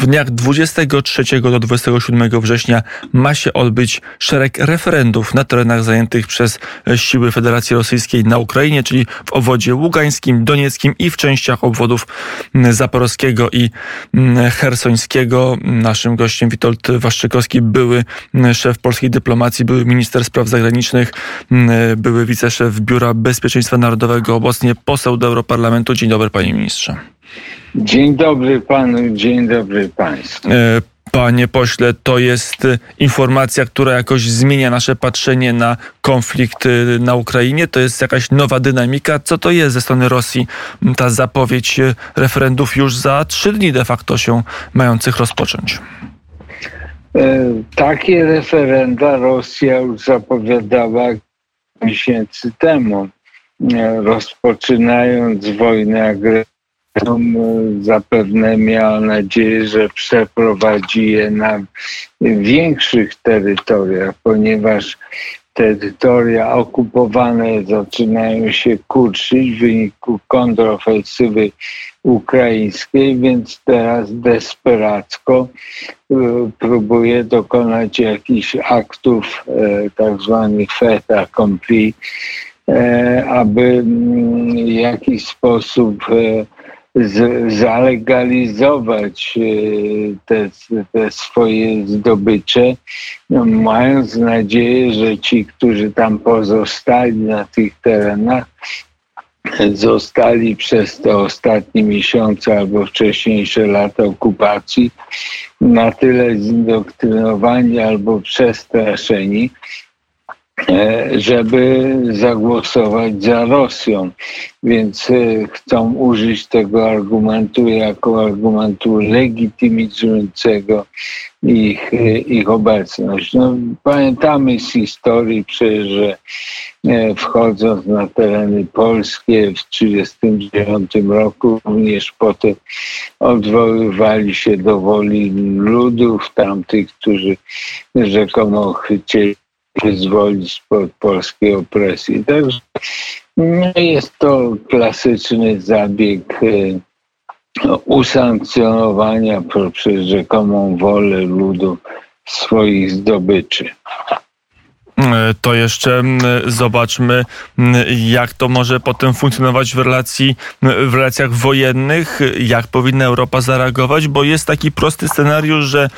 W dniach 23 do 27 września ma się odbyć szereg referendów na terenach zajętych przez siły Federacji Rosyjskiej na Ukrainie, czyli w obwodzie ługańskim, donieckim i w częściach obwodów zaporowskiego i hersońskiego. Naszym gościem Witold Waszczykowski, były szef polskiej dyplomacji, były minister spraw zagranicznych, były wiceszef Biura Bezpieczeństwa Narodowego, obecnie poseł do Europarlamentu. Dzień dobry panie ministrze. Dzień dobry panu, dzień dobry państwu. E, panie pośle, to jest e, informacja, która jakoś zmienia nasze patrzenie na konflikt e, na Ukrainie? To jest jakaś nowa dynamika? Co to jest ze strony Rosji ta zapowiedź referendów już za trzy dni de facto się mających rozpocząć? Takie referenda Rosja już zapowiadała miesięcy temu, rozpoczynając wojnę agresywną zapewne miała nadzieję, że przeprowadzi je na większych terytoriach, ponieważ terytoria okupowane zaczynają się kurczyć w wyniku kontrofensywy ukraińskiej, więc teraz desperacko e, próbuje dokonać jakichś aktów e, tak zwanych fait accompli, e, aby w jakiś sposób z, zalegalizować e, te, te swoje zdobycze, no, mając nadzieję, że ci, którzy tam pozostali na tych terenach, zostali przez te ostatnie miesiące albo wcześniejsze lata okupacji na tyle zindoktrynowani albo przestraszeni, żeby zagłosować za Rosją. Więc e, chcą użyć tego argumentu jako argumentu legitymizującego ich, e, ich obecność. No, pamiętamy z historii przecież, że wchodząc na tereny polskie w 1939 roku, również potem odwoływali się do woli ludów tamtych, którzy rzekomo chcieli wyzwolić spod polskiej opresji. Także jest to klasyczny zabieg e, usankcjonowania przez rzekomą wolę ludu swoich zdobyczy. E, to jeszcze zobaczmy, jak to może potem funkcjonować w, relacji, w relacjach wojennych, jak powinna Europa zareagować, bo jest taki prosty scenariusz, że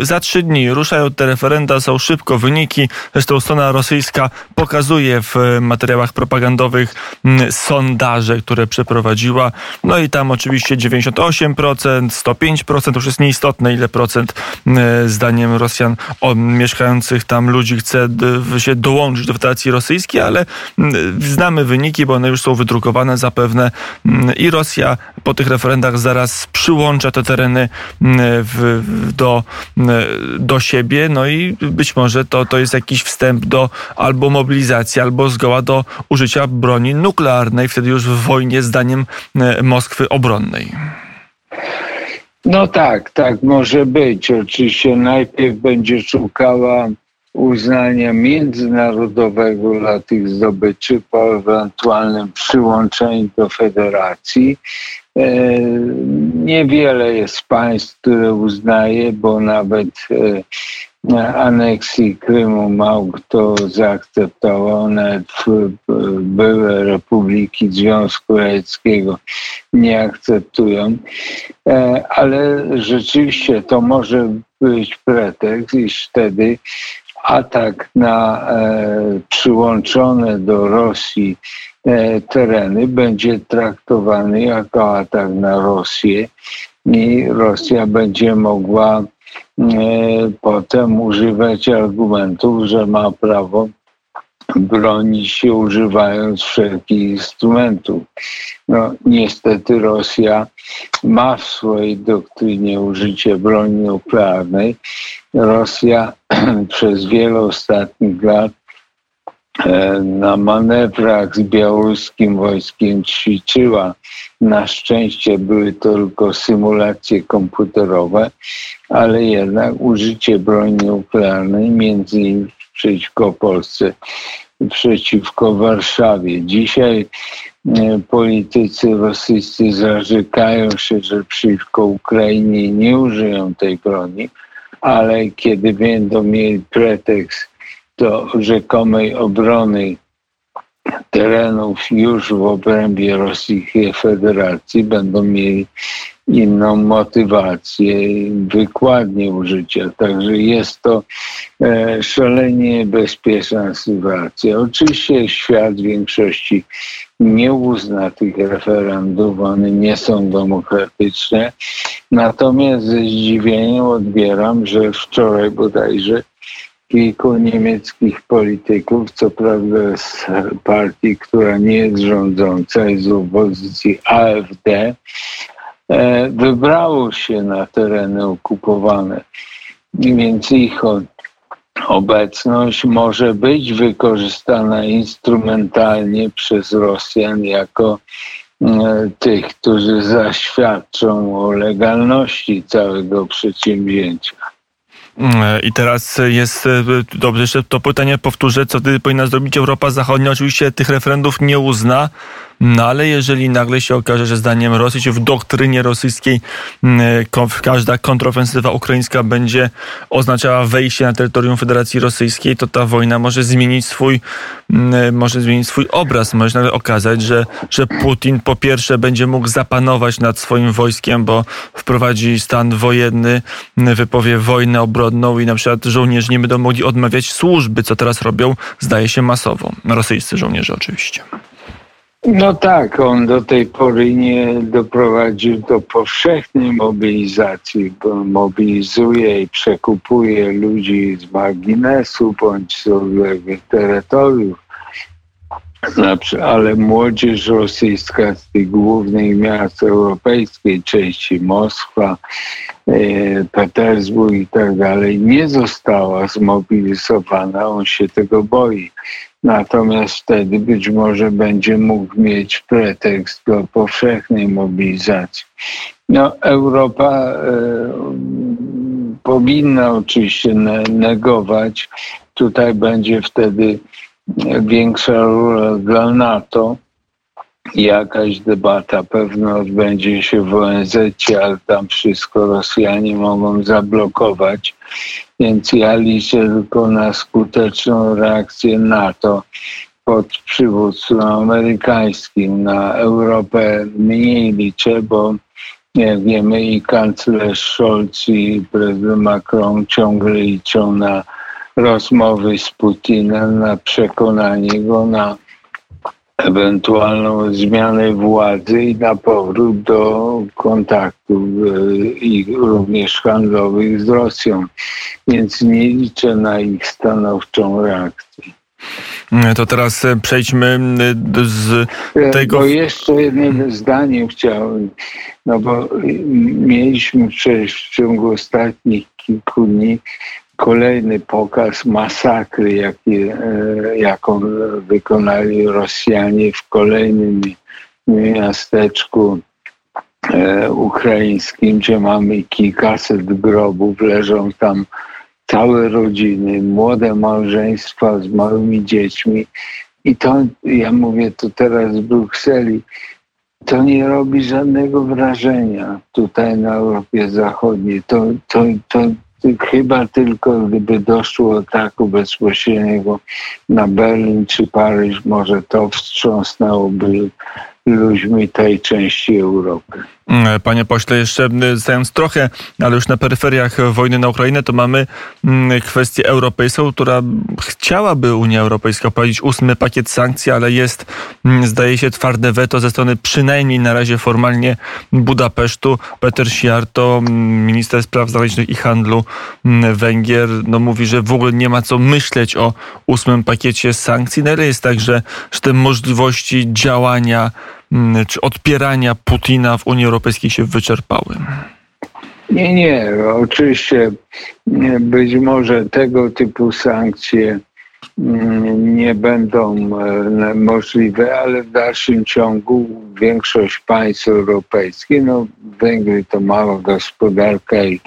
za trzy dni ruszają te referenda, są szybko wyniki. Zresztą strona rosyjska pokazuje w materiałach propagandowych sondaże, które przeprowadziła. No i tam oczywiście 98%, 105%, to już jest nieistotne, ile procent zdaniem Rosjan mieszkających tam ludzi chce się dołączyć do Federacji Rosyjskiej, ale mm, znamy wyniki, bo one już są wydrukowane zapewne mm, i Rosja po tych referendach zaraz przyłącza te tereny mm, w, do, do siebie, no i być może to, to jest jakiś wstęp do albo mobilizacji, albo zgoła do użycia broni nuklearnej, wtedy już w wojnie zdaniem Moskwy obronnej. No tak, tak może być. Oczywiście najpierw będzie szukała uznania międzynarodowego dla tych zdobyczy po ewentualnym przyłączeniu do federacji. E, niewiele jest państw, które uznaje, bo nawet e, aneksji Krymu mało kto zaakceptował, nawet były republiki Związku Radzieckiego nie akceptują. E, ale rzeczywiście to może być pretekst, iż wtedy atak na e, przyłączone do Rosji e, tereny będzie traktowany jako atak na Rosję i Rosja będzie mogła e, potem używać argumentów, że ma prawo bronić się używając wszelkich instrumentów. No, niestety Rosja ma w swojej doktrynie użycie broni nuklearnej. Rosja przez wiele ostatnich lat e, na manewrach z białoruskim wojskiem ćwiczyła. Na szczęście były to tylko symulacje komputerowe, ale jednak użycie broni nuklearnej, między innymi przeciwko Polsce, przeciwko Warszawie. Dzisiaj e, politycy rosyjscy zarzekają się, że przeciwko Ukrainie nie użyją tej broni, ale kiedy będą mieli pretekst do rzekomej obrony terenów już w obrębie Rosyjskiej Federacji będą mieli inną motywację wykładnie użycia. Także jest to e, szalenie bezpieczna sytuacja. Oczywiście świat w większości nie uzna tych referendów, one nie są demokratyczne. Natomiast ze zdziwieniem odbieram, że wczoraj bodajże kilku niemieckich polityków, co prawda z partii, która nie jest rządząca, jest z opozycji AfD, e, wybrało się na tereny okupowane. Więc ich obecność może być wykorzystana instrumentalnie przez Rosjan jako e, tych, którzy zaświadczą o legalności całego przedsięwzięcia. Mm, I teraz jest e, dobrze, jeszcze to pytanie powtórzę, co wtedy powinna zrobić Europa Zachodnia. Oczywiście tych referendów nie uzna, no ale jeżeli nagle się okaże, że zdaniem Rosji, czy w doktrynie rosyjskiej mm, każda kontrofensywa ukraińska będzie oznaczała wejście na terytorium Federacji Rosyjskiej, to ta wojna może zmienić swój, mm, może zmienić swój obraz. Może nagle okazać, że, że Putin po pierwsze będzie mógł zapanować nad swoim wojskiem, bo wprowadzi stan wojenny, wypowie wojnę obronną i na przykład żołnierze nie będą mogli odmawiać służby, co teraz robią, zdaje się masowo. Rosyjscy żołnierze oczywiście. No tak, on do tej pory nie doprowadził do powszechnej mobilizacji, bo mobilizuje i przekupuje ludzi z marginesu bądź z odległych terytoriów. Znaczy, ale młodzież rosyjska z tych głównych miast europejskiej, części Moskwa, e, Petersburg i tak dalej, nie została zmobilizowana. On się tego boi. Natomiast wtedy być może będzie mógł mieć pretekst do powszechnej mobilizacji. No, Europa e, powinna oczywiście negować. Tutaj będzie wtedy większa rola dla NATO. Jakaś debata pewno odbędzie się w ONZ, ale tam wszystko Rosjanie mogą zablokować. Więc ja liczę tylko na skuteczną reakcję NATO pod przywództwem amerykańskim. Na Europę mniej liczę, bo jak wiemy i kanclerz Scholz i prezydent Macron ciągle liczą na rozmowy z Putinem, na przekonanie go na ewentualną zmianę władzy i na powrót do kontaktów e, i również handlowych z Rosją. Więc nie liczę na ich stanowczą reakcję. To teraz e, przejdźmy e, z tego. Bo jeszcze jednym zdaniem chciałem, no bo mieliśmy przecież w ciągu ostatnich kilku dni kolejny pokaz masakry, jaki, e, jaką wykonali Rosjanie w kolejnym miasteczku e, ukraińskim, gdzie mamy kilkaset grobów, leżą tam całe rodziny, młode małżeństwa z małymi dziećmi. I to, ja mówię to teraz w Brukseli, to nie robi żadnego wrażenia tutaj na Europie Zachodniej. To, to, to, Chyba tylko gdyby doszło ataku bezpośredniego na Berlin czy Paryż, może to wstrząsnęłoby ludźmi tej części Europy. Mm, panie pośle, jeszcze zostając trochę, ale już na peryferiach wojny na Ukrainę, to mamy mm, kwestię europejską, która chciałaby Unia Europejska wprowadzić ósmy pakiet sankcji, ale jest, mm, zdaje się, twarde weto ze strony przynajmniej na razie formalnie Budapesztu. Peter Siarto, minister spraw zagranicznych i handlu Węgier, no mówi, że w ogóle nie ma co myśleć o ósmym pakiecie sankcji. No ale jest tak, że, że te możliwości działania Mm, czy odpierania Putina w Unii Europejskiej się wyczerpały? Nie, nie. Oczywiście być może tego typu sankcje mm, nie będą e, możliwe, ale w dalszym ciągu większość państw europejskich, no Węgry to mała gospodarka i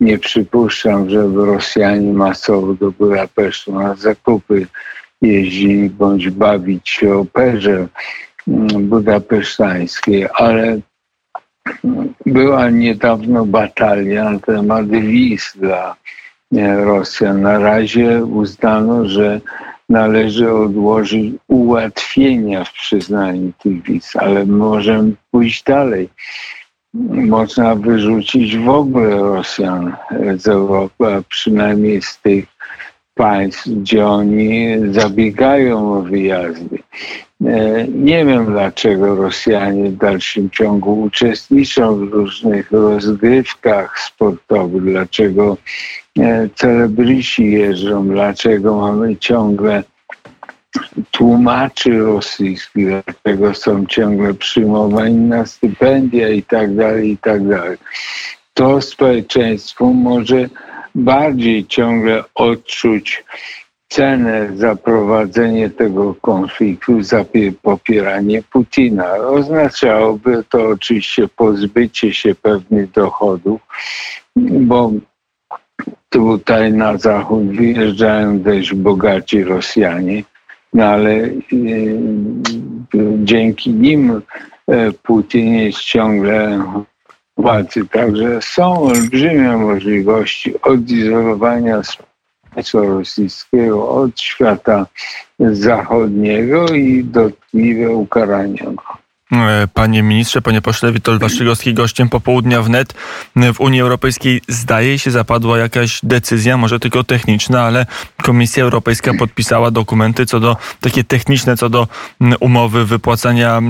nie przypuszczam, żeby Rosjanie masowo do Budapesztu na zakupy jeździć bądź bawić się operze mm, budapesztańskiej, ale była niedawno batalia na temat wiz dla Rosjan. Na razie uznano, że należy odłożyć ułatwienia w przyznaniu tych wiz, ale możemy pójść dalej. Można wyrzucić w ogóle Rosjan z Europy, a przynajmniej z tych państw, gdzie oni zabiegają o wyjazdy. E, nie wiem, dlaczego Rosjanie w dalszym ciągu uczestniczą w różnych rozgrywkach sportowych, dlaczego e, celebryci jeżdżą, dlaczego mamy ciągle tłumaczy rosyjskich, dlaczego są ciągle przyjmowani na stypendia i tak dalej, i tak dalej. To społeczeństwo może bardziej ciągle odczuć cenę za prowadzenie tego konfliktu, za popieranie Putina. Oznaczałoby to oczywiście pozbycie się pewnych dochodów, bo tutaj na zachód wyjeżdżają dość bogaci Rosjanie, no ale y, dzięki nim e, Putin jest ciągle władzy. Także są olbrzymie możliwości odizolowania rosyjskiego od świata zachodniego i dotkliwe ukarania go. E, panie ministrze, panie pośle Witold Waszczykowski, gościem popołudnia wnet w Unii Europejskiej zdaje się zapadła jakaś decyzja, może tylko techniczna, ale Komisja Europejska podpisała dokumenty co do, takie techniczne co do umowy wypłacania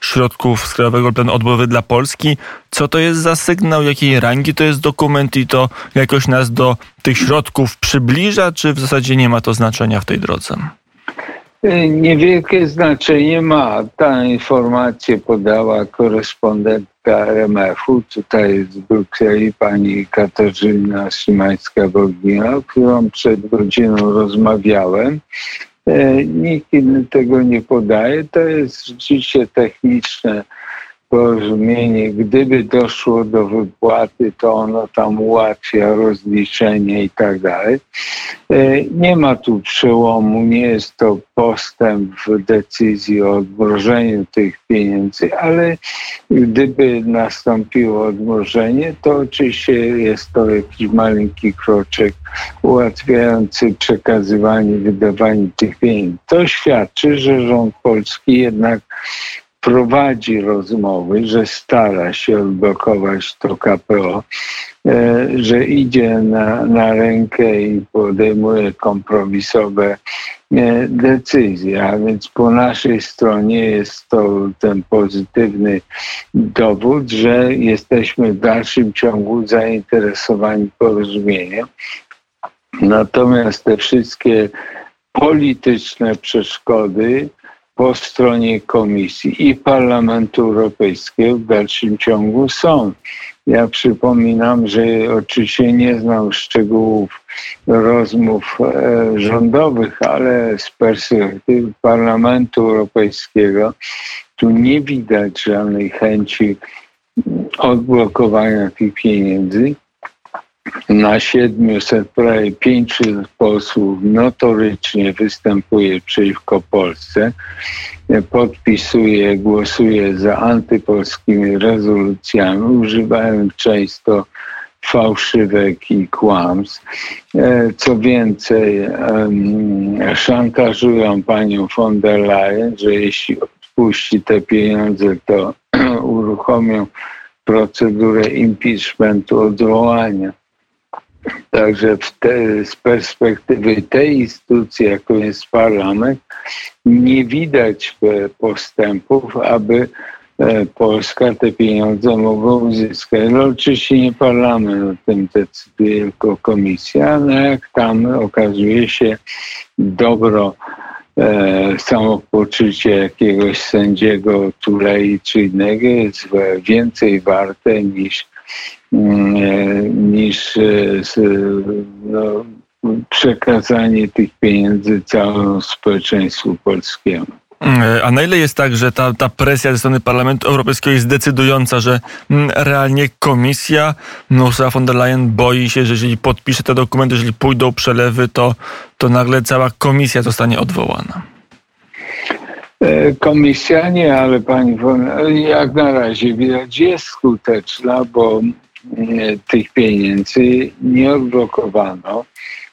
środków z Krajowego Planu Odbudowy dla Polski. Co to jest za sygnał, jakiej rangi to jest dokument i to jakoś nas do tych środków przybliża, czy w zasadzie nie ma to znaczenia w tej drodze? Niewielkie znaczenie ma. Ta informację podała korespondentka RMF-u, tutaj z Brukseli, pani Katarzyna Szymańska-Bogina, którą przed godziną rozmawiałem. E, nikt inny tego nie podaje. To jest rzeczywiście techniczne porozumienie, gdyby doszło do wypłaty, to ono tam ułatwia rozliczenie i tak dalej. E, nie ma tu przełomu, nie jest to postęp w decyzji o odmrożeniu tych pieniędzy, ale gdyby nastąpiło odmrożenie, to oczywiście jest to jakiś malinki kroczek ułatwiający przekazywanie, wydawanie tych pieniędzy. To świadczy, że rząd polski jednak prowadzi rozmowy, że stara się odblokować to KPO, e, że idzie na, na rękę i podejmuje kompromisowe e, decyzje, a więc po naszej stronie jest to ten pozytywny dowód, że jesteśmy w dalszym ciągu zainteresowani porozumieniem. Natomiast te wszystkie polityczne przeszkody po stronie Komisji i Parlamentu Europejskiego w dalszym ciągu są. Ja przypominam, że oczywiście nie znam szczegółów rozmów e, rządowych, ale z perspektywy Parlamentu Europejskiego tu nie widać żadnej chęci odblokowania tych pieniędzy na 700 prawie 500 posłów notorycznie występuje przeciwko Polsce, podpisuje, głosuje za antypolskimi rezolucjami, używają często fałszywek i kłamstw. E, co więcej, szantażują panią von der Leyen, że jeśli odpuści te pieniądze, to uruchomią procedurę impeachmentu, odwołania. Także te, z perspektywy tej instytucji, jaką jest parlament, nie widać e, postępów, aby e, Polska te pieniądze mogła uzyskać. No oczywiście nie parlament o tym decyduje, tylko komisja, ale jak tam okazuje się dobro e, samopoczucie jakiegoś sędziego Tulei czy innego jest więcej warte niż niż e, no, przekazanie tych pieniędzy całemu społeczeństwu polskiemu. E, a na ile jest tak, że ta, ta presja ze strony Parlamentu Europejskiego jest decydująca, że mm, realnie komisja Ursula von der Leyen boi się, że jeżeli podpisze te dokumenty, jeżeli pójdą przelewy, to, to nagle cała komisja zostanie odwołana? E, komisja nie, ale pani von, jak na razie widać jest skuteczna, bo tych pieniędzy nie odblokowano.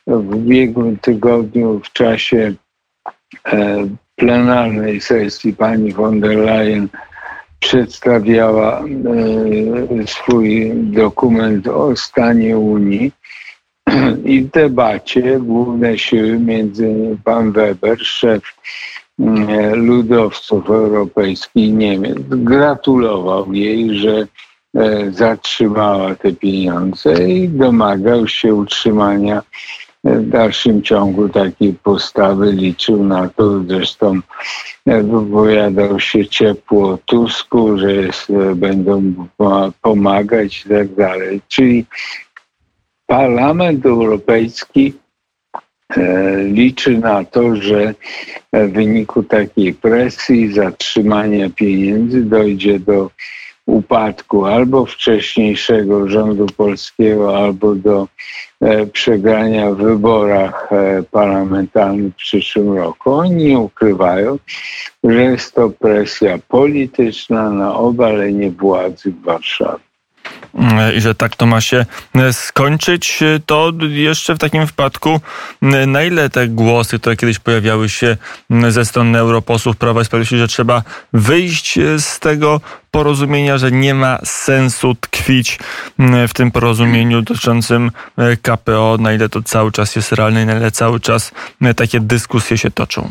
W ubiegłym tygodniu w czasie e, plenarnej sesji pani von der Leyen przedstawiała e, swój dokument o stanie Unii i w debacie główne siły, między pan Weber, szef e, ludowców europejskich Niemiec, gratulował jej, że e, zatrzymała te pieniądze i domagał się utrzymania w dalszym ciągu takiej postawy liczył na to, zresztą wypowiadał się ciepło Tusku, że jest, będą pomagać i tak dalej. Czyli Parlament Europejski e, liczy na to, że w wyniku takiej presji, zatrzymania pieniędzy dojdzie do upadku albo wcześniejszego rządu polskiego, albo do e, przegrania w wyborach e, parlamentarnych w przyszłym roku. Oni nie ukrywają, że jest to presja polityczna na obalenie władzy w Warszawie i że tak to ma się e, skończyć, to jeszcze w takim wypadku, na ile te głosy, które kiedyś pojawiały się ze strony europosłów Prawa i Sprawiedliwości, że trzeba wyjść z tego porozumienia, że nie ma sensu tkwić w tym porozumieniu dotyczącym e, KPO, na ile to cały czas jest realne, na ile cały czas e, takie dyskusje się toczą?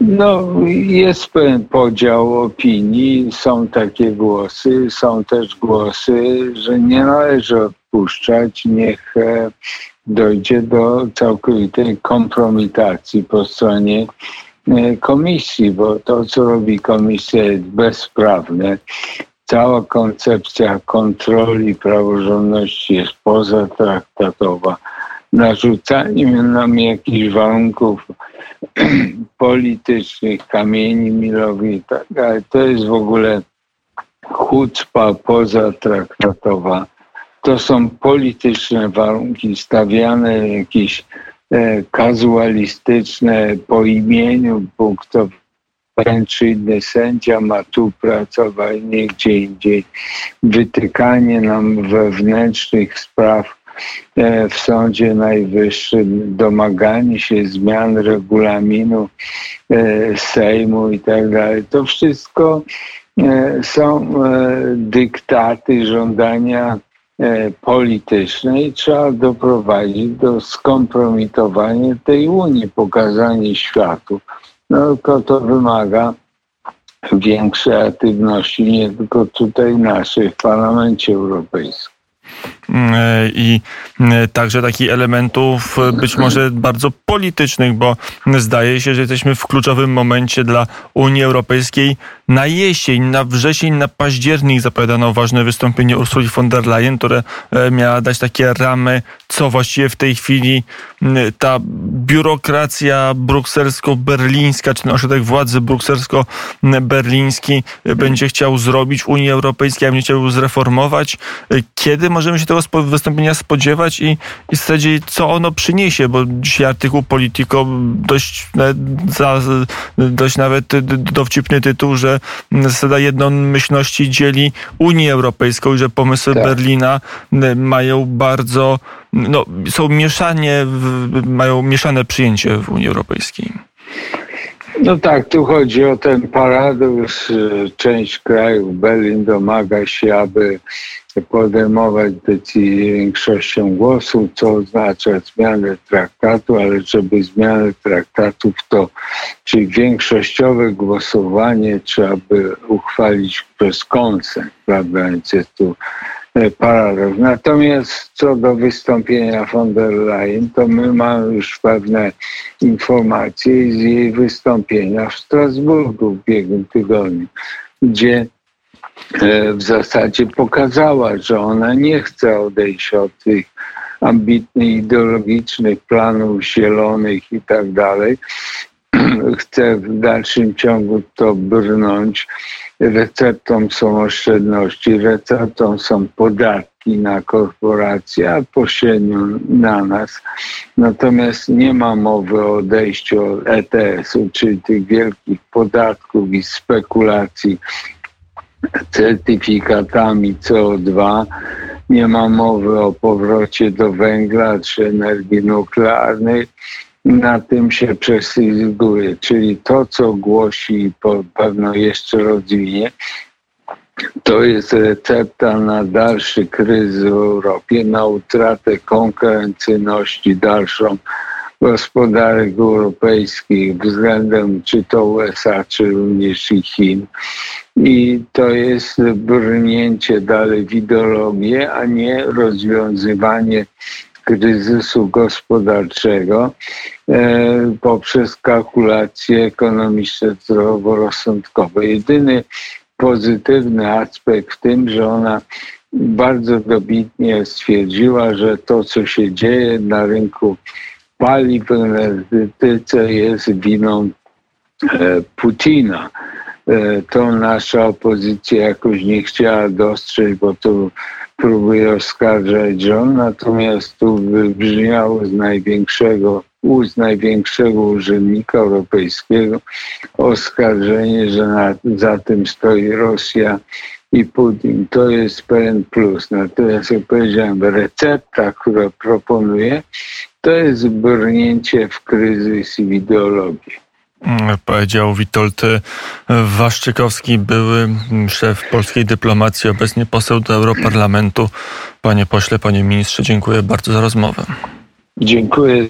No, jest pewien podział opinii, są takie głosy, są też głosy, że nie należy odpuszczać, niech e, dojdzie do całkowitej kompromitacji po stronie e, komisji, bo to, co robi komisja jest bezprawne. Cała koncepcja kontroli praworządności jest pozatraktatowa. Narzucanie nam jakichś warunków politycznych, kamieni milowych tak dalej. To jest w ogóle chucpa pozatraktatowa. To są polityczne warunki stawiane, jakieś e, kazualistyczne po imieniu, bo kto czy inny sędzia ma tu pracować, nie gdzie indziej. Wytykanie nam wewnętrznych spraw w Sądzie Najwyższym, domaganie się zmian regulaminu e, Sejmu i tak dalej. To wszystko e, są dyktaty, żądania polityczne i trzeba doprowadzić do skompromitowania tej Unii, pokazanie światu. No tylko to wymaga większej aktywności, nie tylko tutaj naszej w Parlamencie Europejskim. E, i e, także takich elementów e, być może bardzo politycznych, bo zdaje się, że jesteśmy w kluczowym momencie dla Unii Europejskiej. Na jesień, na wrzesień, na październik zapowiadano ważne wystąpienie Ursuli von der Leyen, które miała dać takie ramy, co właściwie w tej chwili ta biurokracja brukselsko-berlińska, czy ten ośrodek władzy brukselsko-berliński będzie chciał zrobić w Unii Europejskiej, a będzie chciał zreformować. Kiedy możemy się tego wystąpienia spodziewać i, i w zasadzie co ono przyniesie, bo dzisiaj artykuł Politico dość, za, dość nawet dowcipny tytuł, że zasada jednomyślności dzieli Unię Europejską i że pomysły tak. Berlina mają bardzo, no, są mieszanie, mają mieszane przyjęcie w Unii Europejskiej. No tak, tu chodzi o ten paradoks. Część krajów, Berlin domaga się, aby podejmować decyzje większością głosów, co oznacza zmianę traktatu, ale żeby zmianę traktatów to czy większościowe głosowanie trzeba by uchwalić przez konsens, prawda? Więc jest tu e, paradoks. Natomiast co do wystąpienia von der Leyen, to my mamy już pewne informacje z jej wystąpienia w Strasburgu w ubiegłym tygodniu, gdzie w zasadzie pokazała, że ona nie chce odejść od tych ambitnych ideologicznych planów zielonych i tak dalej, chce w dalszym ciągu to brnąć. Receptą są oszczędności, receptą są podatki na korporacje, a pośrednio na nas. Natomiast nie ma mowy o odejściu od ETS-u, czyli tych wielkich podatków i spekulacji certyfikatami CO2. Nie ma mowy o powrocie do węgla czy energii nuklearnej. Na tym się przesygnuje, czyli to, co głosi, pewno jeszcze rozwinie, to jest recepta na dalszy kryzys w Europie, na utratę konkurencyjności dalszą gospodarek europejskich względem czy to USA, czy również i Chin. I to jest brnięcie dalej w ideologię, a nie rozwiązywanie kryzysu gospodarczego e, poprzez kalkulacje ekonomiczne zdroworozsądkowe. Jedyny pozytywny aspekt w tym, że ona bardzo dobitnie stwierdziła, że to, co się dzieje na rynku paliw w energetyce jest winą e, Putina. E, to nasza opozycja jakoś nie chciała dostrzec, bo tu próbuje oskarżać rząd, natomiast tu wybrzmiało z największego ust największego urzędnika europejskiego oskarżenie, że na, za tym stoi Rosja i Putin. To jest pewien plus. Natomiast jak powiedziałem, recepta, którą proponuję, to jest brnięcie w kryzys i w ideologię. Mm, powiedział Witold Waszczykowski, były szef polskiej dyplomacji, obecnie poseł do Europarlamentu. Panie pośle, panie ministrze, dziękuję bardzo za rozmowę. Dziękuję.